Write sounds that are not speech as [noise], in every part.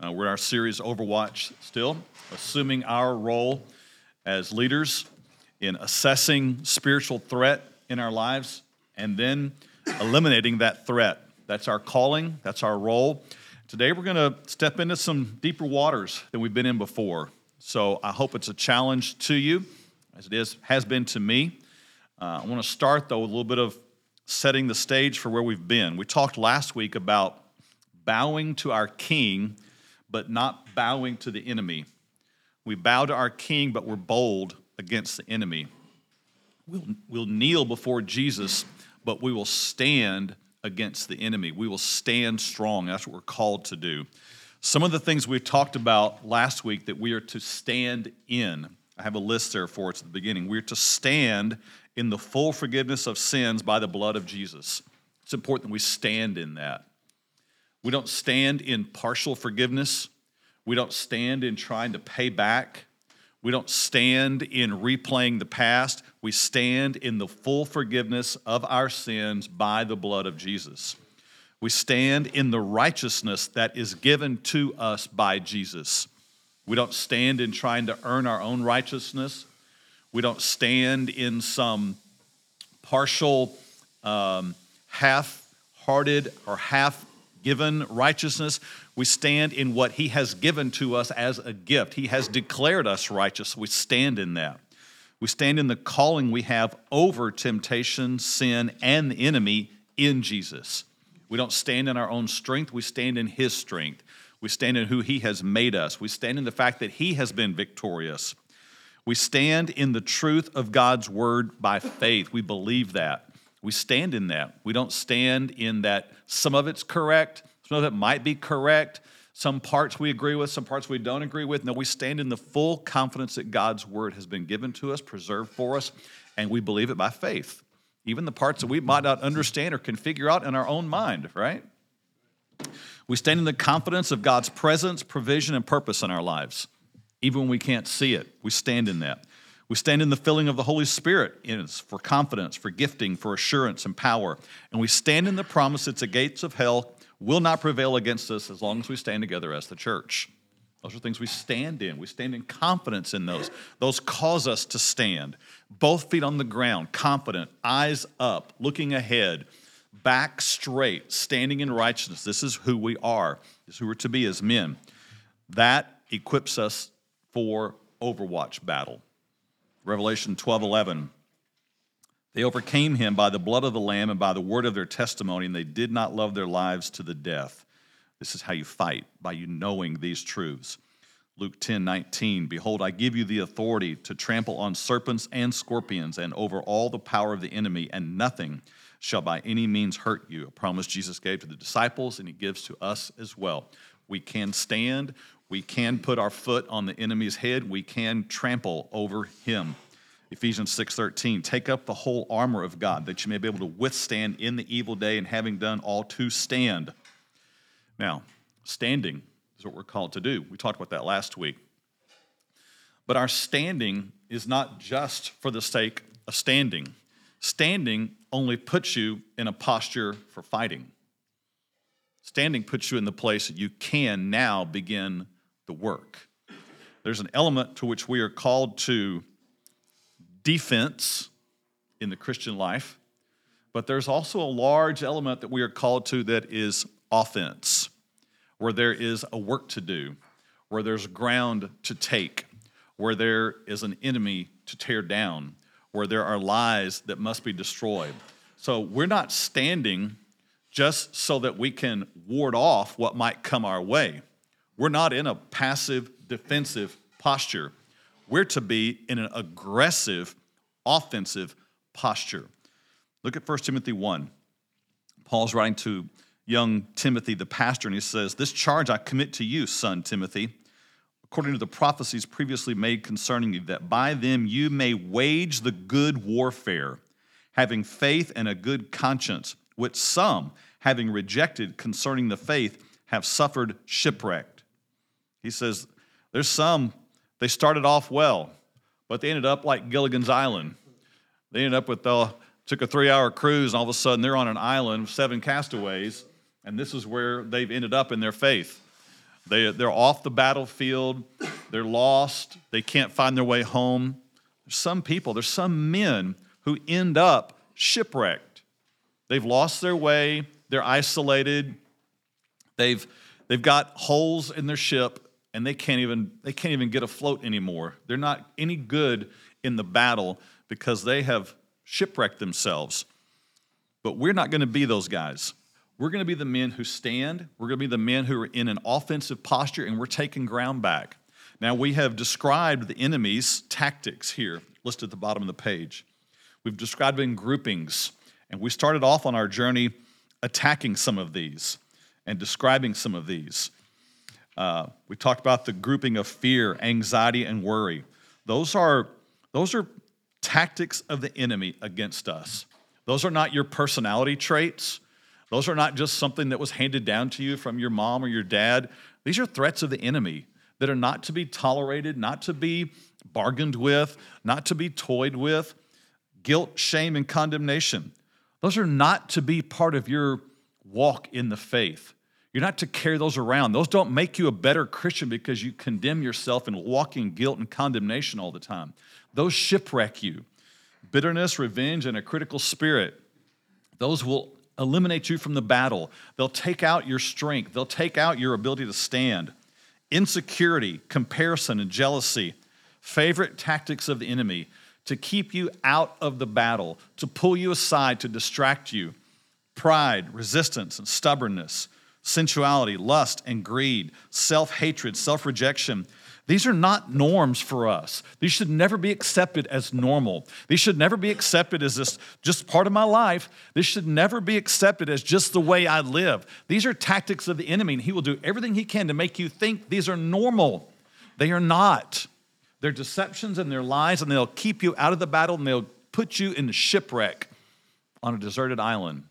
Uh, we're in our series Overwatch still, assuming our role as leaders in assessing spiritual threat in our lives and then eliminating that threat. That's our calling, that's our role. Today we're going to step into some deeper waters than we've been in before. So I hope it's a challenge to you, as it is has been to me. Uh, I want to start though with a little bit of setting the stage for where we've been. We talked last week about bowing to our king but not bowing to the enemy. We bow to our king, but we're bold against the enemy. We'll, we'll kneel before Jesus, but we will stand against the enemy. We will stand strong. That's what we're called to do. Some of the things we talked about last week that we are to stand in. I have a list there for us at the beginning. We're to stand in the full forgiveness of sins by the blood of Jesus. It's important that we stand in that. We don't stand in partial forgiveness. We don't stand in trying to pay back. We don't stand in replaying the past. We stand in the full forgiveness of our sins by the blood of Jesus. We stand in the righteousness that is given to us by Jesus. We don't stand in trying to earn our own righteousness. We don't stand in some partial, um, half hearted, or half given righteousness. We stand in what He has given to us as a gift. He has declared us righteous. We stand in that. We stand in the calling we have over temptation, sin, and the enemy in Jesus. We don't stand in our own strength, we stand in His strength. We stand in who He has made us. We stand in the fact that He has been victorious. We stand in the truth of God's word by faith. We believe that. We stand in that. We don't stand in that some of it's correct, some of it might be correct, some parts we agree with, some parts we don't agree with. No, we stand in the full confidence that God's word has been given to us, preserved for us, and we believe it by faith. Even the parts that we might not understand or can figure out in our own mind, right? We stand in the confidence of God's presence, provision, and purpose in our lives. Even when we can't see it, we stand in that. We stand in the filling of the Holy Spirit for confidence, for gifting, for assurance and power. And we stand in the promise that the gates of hell will not prevail against us as long as we stand together as the church. Those are things we stand in. We stand in confidence in those. Those cause us to stand, both feet on the ground, confident, eyes up, looking ahead, back straight, standing in righteousness. This is who we are. This is who we're to be as men. That equips us for Overwatch battle. Revelation 12 11. They overcame him by the blood of the Lamb and by the word of their testimony, and they did not love their lives to the death. This is how you fight, by you knowing these truths. Luke 10 19, Behold, I give you the authority to trample on serpents and scorpions and over all the power of the enemy, and nothing shall by any means hurt you. A promise Jesus gave to the disciples, and he gives to us as well. We can stand, we can put our foot on the enemy's head. We can trample over him. Ephesians 6:13 Take up the whole armor of God that you may be able to withstand in the evil day and having done all to stand. Now, standing is what we're called to do. We talked about that last week. But our standing is not just for the sake of standing. Standing only puts you in a posture for fighting. Standing puts you in the place that you can now begin the work. There's an element to which we are called to defense in the Christian life, but there's also a large element that we are called to that is offense, where there is a work to do, where there's ground to take, where there is an enemy to tear down, where there are lies that must be destroyed. So we're not standing just so that we can ward off what might come our way. We're not in a passive defensive posture. We're to be in an aggressive offensive posture. Look at 1 Timothy 1. Paul's writing to young Timothy, the pastor, and he says, This charge I commit to you, son Timothy, according to the prophecies previously made concerning you, that by them you may wage the good warfare, having faith and a good conscience, which some, having rejected concerning the faith, have suffered shipwreck. He says, There's some, they started off well, but they ended up like Gilligan's Island. They ended up with, uh, took a three hour cruise, and all of a sudden they're on an island, with seven castaways, and this is where they've ended up in their faith. They, they're off the battlefield, they're lost, they can't find their way home. There's some people, there's some men who end up shipwrecked. They've lost their way, they're isolated, they've, they've got holes in their ship, and they can't even they can't even get afloat anymore. They're not any good in the battle because they have shipwrecked themselves. But we're not going to be those guys. We're going to be the men who stand. We're going to be the men who are in an offensive posture and we're taking ground back. Now, we have described the enemy's tactics here, listed at the bottom of the page. We've described in groupings, and we started off on our journey attacking some of these and describing some of these. Uh, we talked about the grouping of fear, anxiety, and worry. Those are, those are tactics of the enemy against us. Those are not your personality traits. Those are not just something that was handed down to you from your mom or your dad. These are threats of the enemy that are not to be tolerated, not to be bargained with, not to be toyed with. Guilt, shame, and condemnation. Those are not to be part of your walk in the faith. You're not to carry those around. Those don't make you a better Christian because you condemn yourself and walk in guilt and condemnation all the time. Those shipwreck you. Bitterness, revenge, and a critical spirit, those will eliminate you from the battle. They'll take out your strength, they'll take out your ability to stand. Insecurity, comparison, and jealousy, favorite tactics of the enemy to keep you out of the battle, to pull you aside, to distract you. Pride, resistance, and stubbornness, sensuality, lust, and greed, self hatred, self rejection, these are not norms for us. These should never be accepted as normal. These should never be accepted as this just part of my life. This should never be accepted as just the way I live. These are tactics of the enemy, and he will do everything he can to make you think these are normal. They are not. They're deceptions and they're lies, and they'll keep you out of the battle and they'll put you in the shipwreck on a deserted island.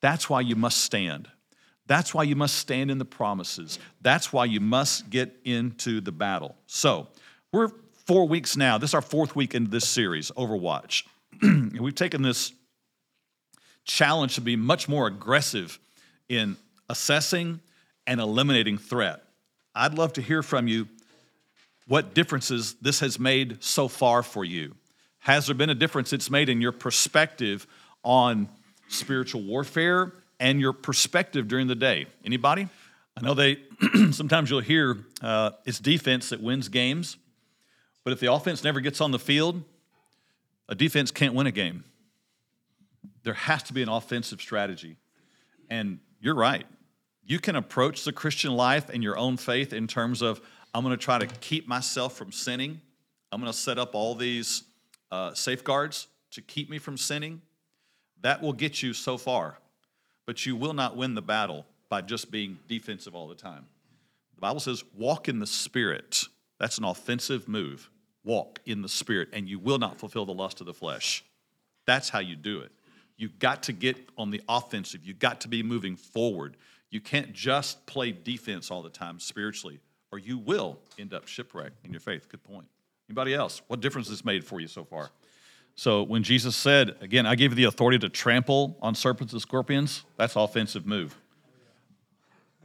That's why you must stand. That's why you must stand in the promises. That's why you must get into the battle. So, we're four weeks now. This is our fourth week into this series, Overwatch. and [clears throat] we've taken this challenge to be much more aggressive in assessing and eliminating threat. I'd love to hear from you what differences this has made so far for you. Has there been a difference it's made in your perspective on spiritual warfare and your perspective during the day. Anybody? I know they [clears throat] sometimes you'll hear uh, it's defense that wins games, but if the offense never gets on the field, a defense can't win a game. There has to be an offensive strategy. And you're right. You can approach the Christian life and your own faith in terms of, I'm going to try to keep myself from sinning. I'm going to set up all these uh, safeguards to keep me from sinning. That will get you so far but you will not win the battle by just being defensive all the time. The Bible says, walk in the Spirit. That's an offensive move. Walk in the Spirit, and you will not fulfill the lust of the flesh. That's how you do it. You've got to get on the offensive. You've got to be moving forward. You can't just play defense all the time spiritually, or you will end up shipwrecked in your faith. Good point. Anybody else? What difference has made for you so far? So when Jesus said, again, I give you the authority to trample on serpents and scorpions, that's offensive move.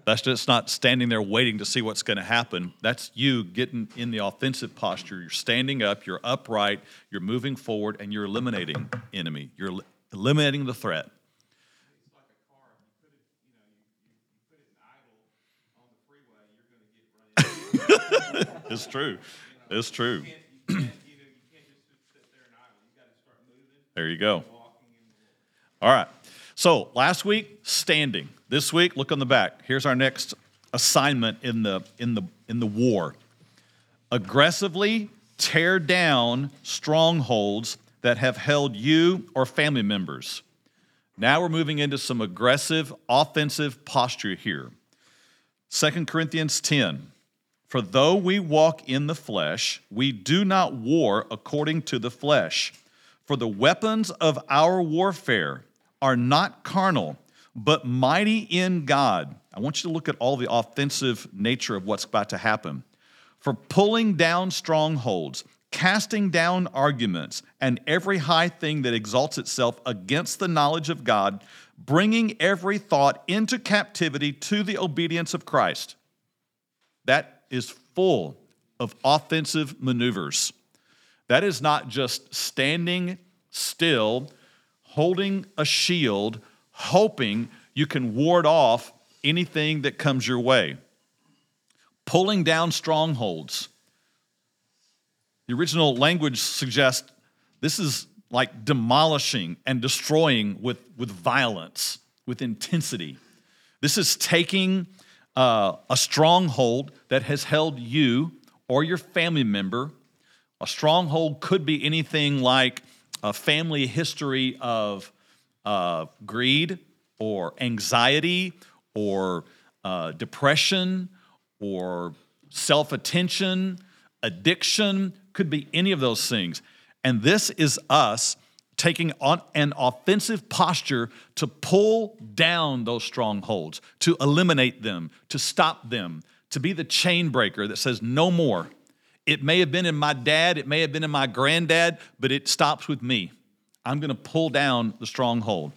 That's just not standing there waiting to see what's going to happen. That's you getting in the offensive posture. You're standing up, you're upright, you're moving forward, and you're eliminating enemy. You're eliminating the threat. it's true. It's true. There you go. All right. So last week, standing. This week, look on the back. Here's our next assignment in the in the in the war. Aggressively tear down strongholds that have held you or family members. Now we're moving into some aggressive offensive posture here. 2 Corinthians 10. For though we walk in the flesh, we do not war according to the flesh. For the weapons of our warfare are not carnal, but mighty in God. I want you to look at all the offensive nature of what's about to happen. For pulling down strongholds, casting down arguments, and every high thing that exalts itself against the knowledge of God, bringing every thought into captivity to the obedience of Christ. that is full of offensive maneuvers. That is not just standing still, holding a shield, hoping you can ward off anything that comes your way. Pulling down strongholds. The original language suggests this is like demolishing and destroying with, with violence, with intensity. This is taking uh, a stronghold that has held you or your family member. A stronghold could be anything like a family history of uh, greed or anxiety or uh, depression or self attention, addiction, could be any of those things. And this is us taking on an offensive posture to pull down those strongholds, to eliminate them, to stop them, to be the chain breaker that says no more. It may have been in my dad, it may have been in my granddad, but it stops with me. I'm going to pull down the stronghold.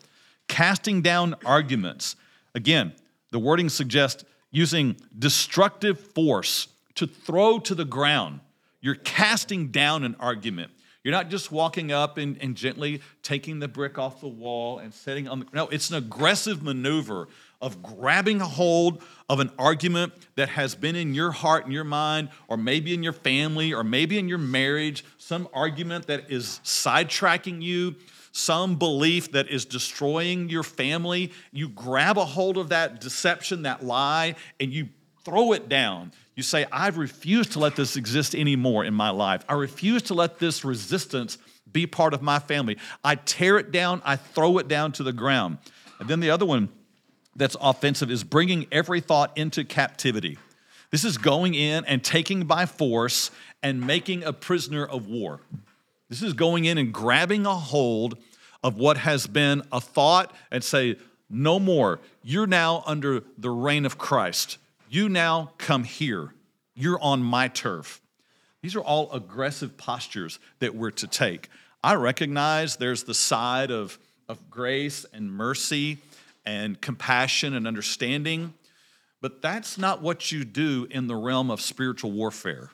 Casting down arguments. Again, the wording suggests using destructive force to throw to the ground. You're casting down an argument. You're not just walking up and, and gently taking the brick off the wall and setting on the. No, it's an aggressive maneuver of grabbing a hold of an argument that has been in your heart and your mind, or maybe in your family, or maybe in your marriage, some argument that is sidetracking you, some belief that is destroying your family. You grab a hold of that deception, that lie, and you throw it down. You say, I refuse to let this exist anymore in my life. I refuse to let this resistance be part of my family. I tear it down, I throw it down to the ground. And then the other one that's offensive is bringing every thought into captivity. This is going in and taking by force and making a prisoner of war. This is going in and grabbing a hold of what has been a thought and say, no more. You're now under the reign of Christ. You now come here. You're on my turf. These are all aggressive postures that we're to take. I recognize there's the side of, of grace and mercy and compassion and understanding, but that's not what you do in the realm of spiritual warfare.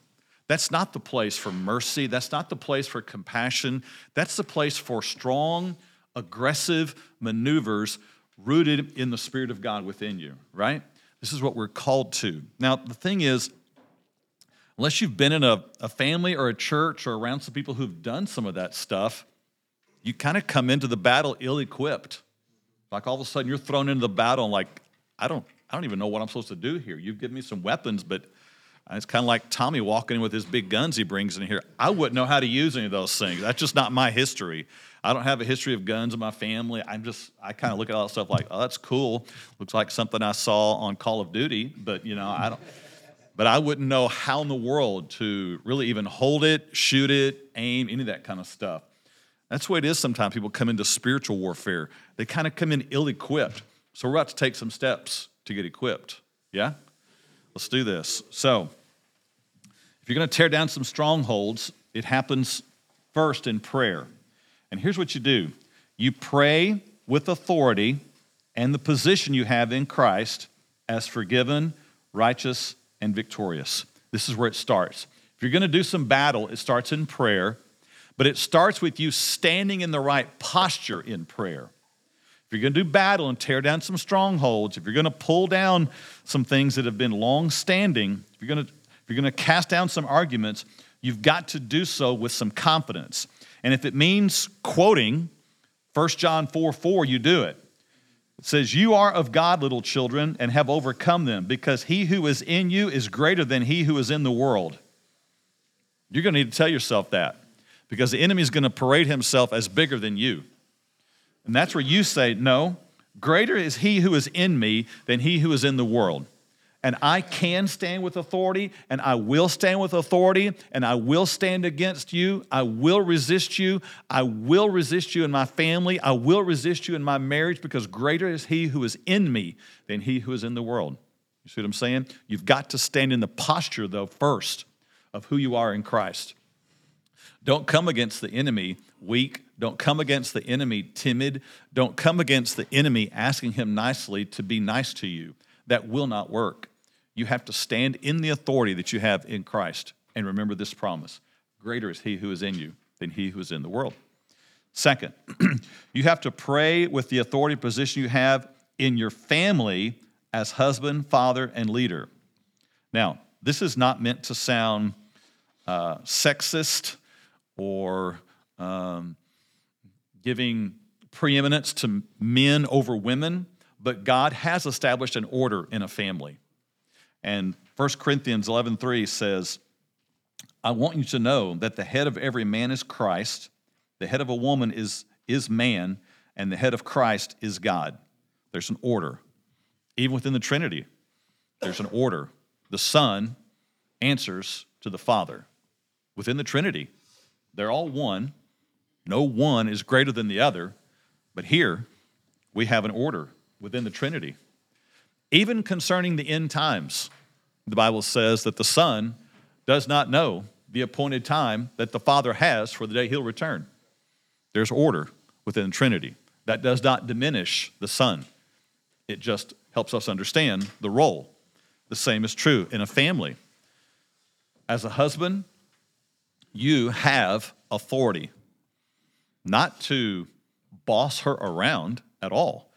That's not the place for mercy. That's not the place for compassion. That's the place for strong, aggressive maneuvers rooted in the Spirit of God within you, right? This is what we're called to. Now, the thing is, unless you've been in a, a family or a church or around some people who've done some of that stuff, you kind of come into the battle ill equipped. Like all of a sudden you're thrown into the battle and like, I don't, I don't even know what I'm supposed to do here. You've given me some weapons, but uh, it's kind of like Tommy walking in with his big guns he brings in here. I wouldn't know how to use any of those things. That's just not my history. I don't have a history of guns in my family. I'm just, I kind of look at all that stuff like, oh, that's cool. Looks like something I saw on Call of Duty, but you know, I don't, but I wouldn't know how in the world to really even hold it, shoot it, aim, any of that kind of stuff. That's the way it is sometimes. People come into spiritual warfare, they kind of come in ill equipped. So we're about to take some steps to get equipped. Yeah? Let's do this. So, if you're going to tear down some strongholds, it happens first in prayer. And here's what you do you pray with authority and the position you have in Christ as forgiven, righteous, and victorious. This is where it starts. If you're going to do some battle, it starts in prayer, but it starts with you standing in the right posture in prayer. If you're going to do battle and tear down some strongholds, if you're going to pull down some things that have been long standing, if you're going to, if you're going to cast down some arguments, you've got to do so with some confidence. And if it means quoting 1 John 4 4, you do it. It says, You are of God, little children, and have overcome them, because he who is in you is greater than he who is in the world. You're going to need to tell yourself that because the enemy is going to parade himself as bigger than you. And that's where you say, No, greater is he who is in me than he who is in the world. And I can stand with authority, and I will stand with authority, and I will stand against you. I will resist you. I will resist you in my family. I will resist you in my marriage because greater is he who is in me than he who is in the world. You see what I'm saying? You've got to stand in the posture, though, first of who you are in Christ. Don't come against the enemy weak. Don't come against the enemy timid. Don't come against the enemy asking him nicely to be nice to you. That will not work. You have to stand in the authority that you have in Christ. And remember this promise greater is he who is in you than he who is in the world. Second, [clears throat] you have to pray with the authority position you have in your family as husband, father, and leader. Now, this is not meant to sound uh, sexist or um, giving preeminence to men over women, but God has established an order in a family. And 1 Corinthians 11:3 says, "I want you to know that the head of every man is Christ, the head of a woman is is man, and the head of Christ is God." There's an order. Even within the Trinity, there's an order. The Son answers to the Father. Within the Trinity, they're all one. No one is greater than the other, but here we have an order within the Trinity. Even concerning the end times, the Bible says that the Son does not know the appointed time that the Father has for the day he'll return. There's order within the Trinity. That does not diminish the Son, it just helps us understand the role. The same is true in a family. As a husband, you have authority, not to boss her around at all.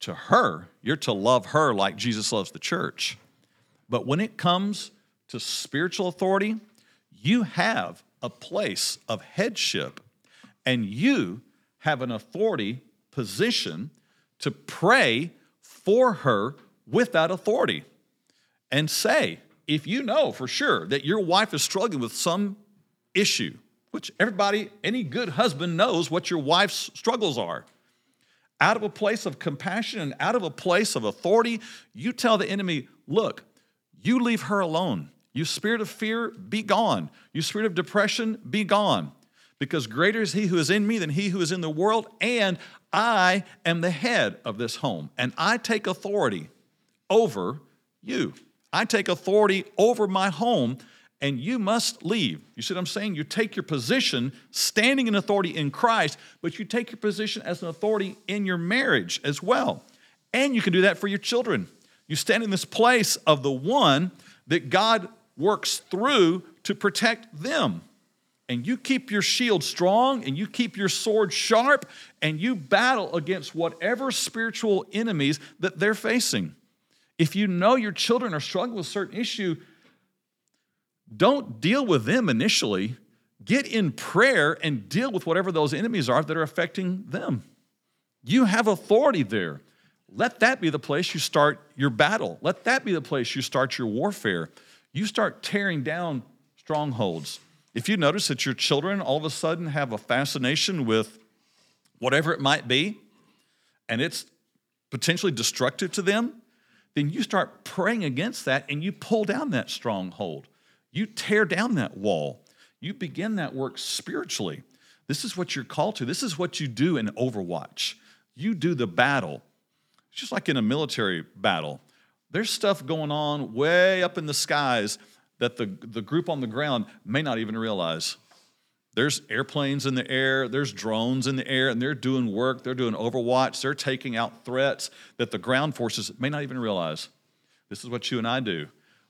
To her, you're to love her like Jesus loves the church. But when it comes to spiritual authority, you have a place of headship and you have an authority position to pray for her with that authority and say, if you know for sure that your wife is struggling with some issue, which everybody, any good husband knows what your wife's struggles are. Out of a place of compassion and out of a place of authority, you tell the enemy, look, you leave her alone. You spirit of fear, be gone. You spirit of depression, be gone. Because greater is he who is in me than he who is in the world, and I am the head of this home, and I take authority over you. I take authority over my home, and you must leave. You see what I'm saying? You take your position standing in authority in Christ, but you take your position as an authority in your marriage as well. And you can do that for your children. You stand in this place of the one that God works through to protect them. And you keep your shield strong and you keep your sword sharp and you battle against whatever spiritual enemies that they're facing. If you know your children are struggling with a certain issue, don't deal with them initially. Get in prayer and deal with whatever those enemies are that are affecting them. You have authority there. Let that be the place you start your battle. Let that be the place you start your warfare. You start tearing down strongholds. If you notice that your children all of a sudden have a fascination with whatever it might be, and it's potentially destructive to them, then you start praying against that and you pull down that stronghold. You tear down that wall. You begin that work spiritually. This is what you're called to. This is what you do in Overwatch. You do the battle. It's just like in a military battle. There's stuff going on way up in the skies that the, the group on the ground may not even realize. There's airplanes in the air, there's drones in the air, and they're doing work, they're doing overwatch, they're taking out threats that the ground forces may not even realize. This is what you and I do.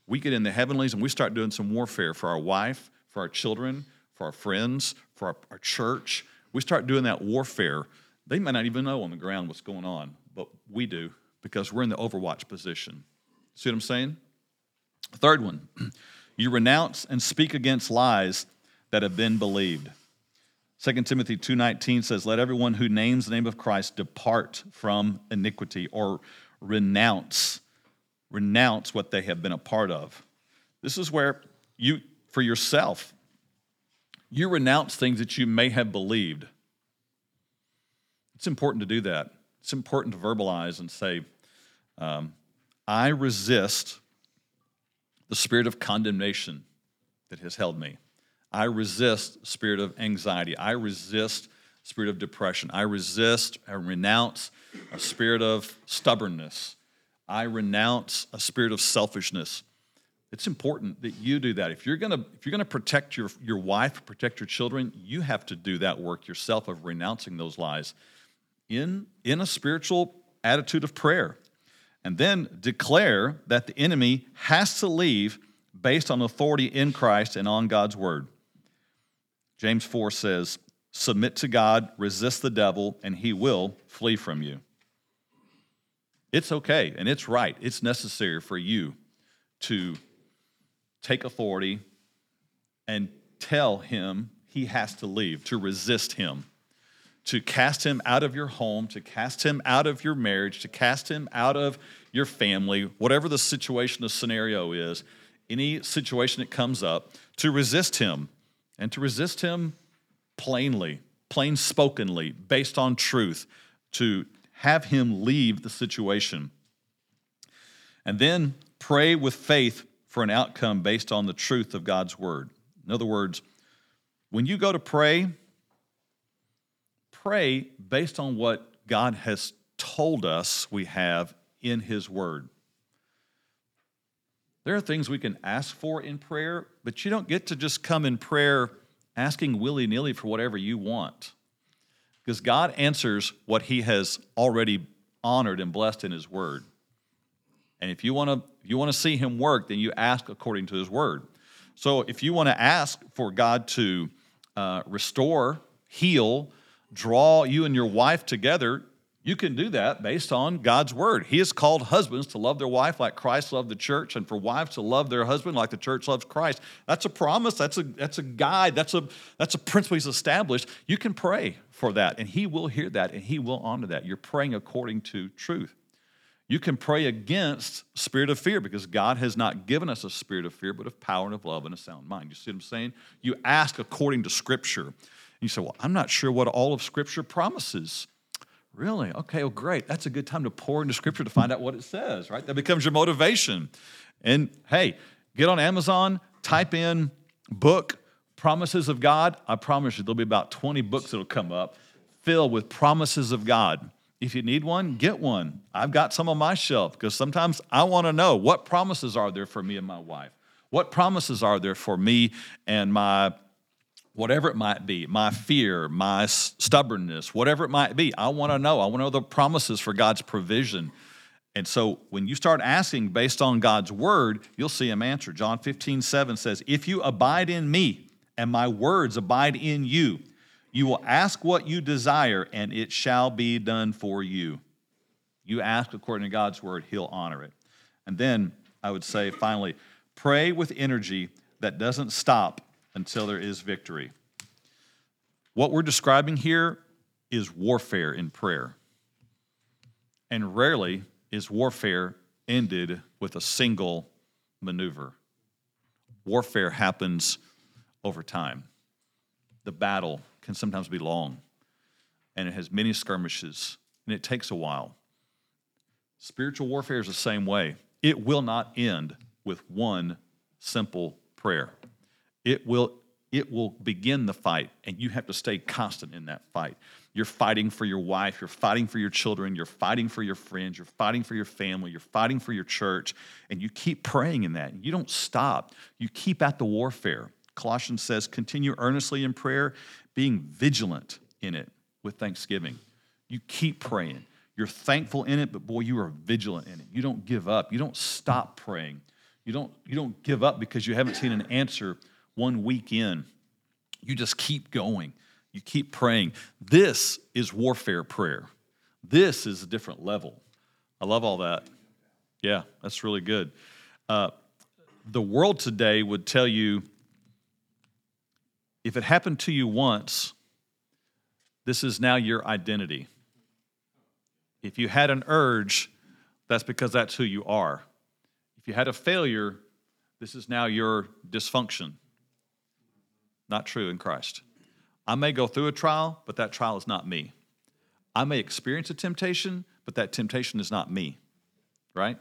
We get in the heavenlies and we start doing some warfare for our wife, for our children, for our friends, for our, our church. We start doing that warfare. They may not even know on the ground what's going on, but we do because we're in the overwatch position. See what I'm saying? Third one, [clears throat] you renounce and speak against lies that have been believed. 2 Timothy 2:19 says, "Let everyone who names the name of Christ depart from iniquity or renounce renounce what they have been a part of." This is where you for yourself you renounce things that you may have believed. It's important to do that. It's important to verbalize and say, um, I resist the spirit of condemnation that has held me. I resist spirit of anxiety. I resist spirit of depression. I resist and renounce a spirit of stubbornness. I renounce a spirit of selfishness. It's important that you do that. If you're gonna, if you're gonna protect your, your wife, protect your children, you have to do that work yourself of renouncing those lies in, in a spiritual attitude of prayer. And then declare that the enemy has to leave based on authority in Christ and on God's word. James 4 says, Submit to God, resist the devil, and he will flee from you. It's okay and it's right. It's necessary for you to take authority and tell him he has to leave, to resist him, to cast him out of your home, to cast him out of your marriage, to cast him out of your family, whatever the situation, the scenario is, any situation that comes up, to resist him and to resist him plainly, plain spokenly, based on truth, to have him leave the situation. And then pray with faith for an outcome based on the truth of God's word. In other words, when you go to pray, pray based on what God has told us we have in His Word. There are things we can ask for in prayer, but you don't get to just come in prayer asking willy nilly for whatever you want. Because God answers what He has already honored and blessed in His Word. And if you want to you want to see him work, then you ask according to his word. So if you want to ask for God to uh, restore, heal, draw you and your wife together, you can do that based on God's word. He has called husbands to love their wife like Christ loved the church, and for wives to love their husband like the church loves Christ. That's a promise. That's a that's a guide. That's a that's a principle he's established. You can pray for that, and he will hear that, and he will honor that. You're praying according to truth. You can pray against spirit of fear because God has not given us a spirit of fear, but of power and of love and a sound mind. You see what I'm saying? You ask according to Scripture. And you say, Well, I'm not sure what all of Scripture promises. Really? Okay, well, great. That's a good time to pour into Scripture to find out what it says, right? That becomes your motivation. And hey, get on Amazon, type in book promises of God. I promise you, there'll be about 20 books that'll come up filled with promises of God. If you need one, get one. I've got some on my shelf because sometimes I want to know what promises are there for me and my wife? What promises are there for me and my whatever it might be, my fear, my stubbornness, whatever it might be? I want to know. I want to know the promises for God's provision. And so when you start asking based on God's word, you'll see him answer. John 15, 7 says, If you abide in me and my words abide in you, you will ask what you desire, and it shall be done for you. You ask according to God's word, He'll honor it. And then I would say, finally, pray with energy that doesn't stop until there is victory. What we're describing here is warfare in prayer. And rarely is warfare ended with a single maneuver. Warfare happens over time. The battle can sometimes be long, and it has many skirmishes, and it takes a while. Spiritual warfare is the same way. It will not end with one simple prayer. It will it will begin the fight and you have to stay constant in that fight. You're fighting for your wife, you're fighting for your children, you're fighting for your friends, you're fighting for your family, you're fighting for your church and you keep praying in that. You don't stop. You keep at the warfare. Colossians says, continue earnestly in prayer, being vigilant in it with thanksgiving. You keep praying. You're thankful in it, but boy, you are vigilant in it. You don't give up. You don't stop praying. You don't, you don't give up because you haven't seen an answer one week in. You just keep going. You keep praying. This is warfare prayer. This is a different level. I love all that. Yeah, that's really good. Uh, the world today would tell you if it happened to you once, this is now your identity. If you had an urge, that's because that's who you are. If you had a failure, this is now your dysfunction. Not true in Christ. I may go through a trial, but that trial is not me. I may experience a temptation, but that temptation is not me, right?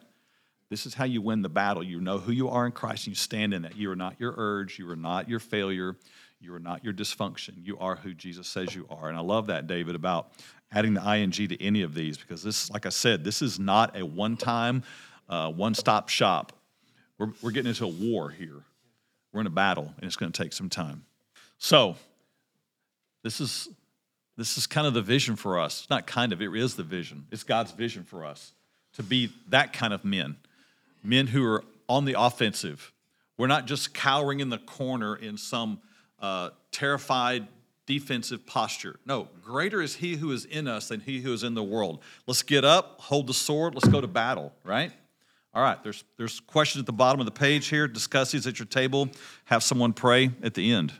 This is how you win the battle. You know who you are in Christ and you stand in that. You are not your urge, you are not your failure, you are not your dysfunction. You are who Jesus says you are. And I love that, David, about adding the ing to any of these because this, like I said, this is not a one time, uh, one stop shop. We're, we're getting into a war here. We're in a battle, and it's going to take some time. So, this is this is kind of the vision for us. It's not kind of, it is the vision. It's God's vision for us to be that kind of men, men who are on the offensive. We're not just cowering in the corner in some uh, terrified defensive posture. No, greater is he who is in us than he who is in the world. Let's get up, hold the sword, let's go to battle, right? All right, there's, there's questions at the bottom of the page here. Discuss these at your table. Have someone pray at the end.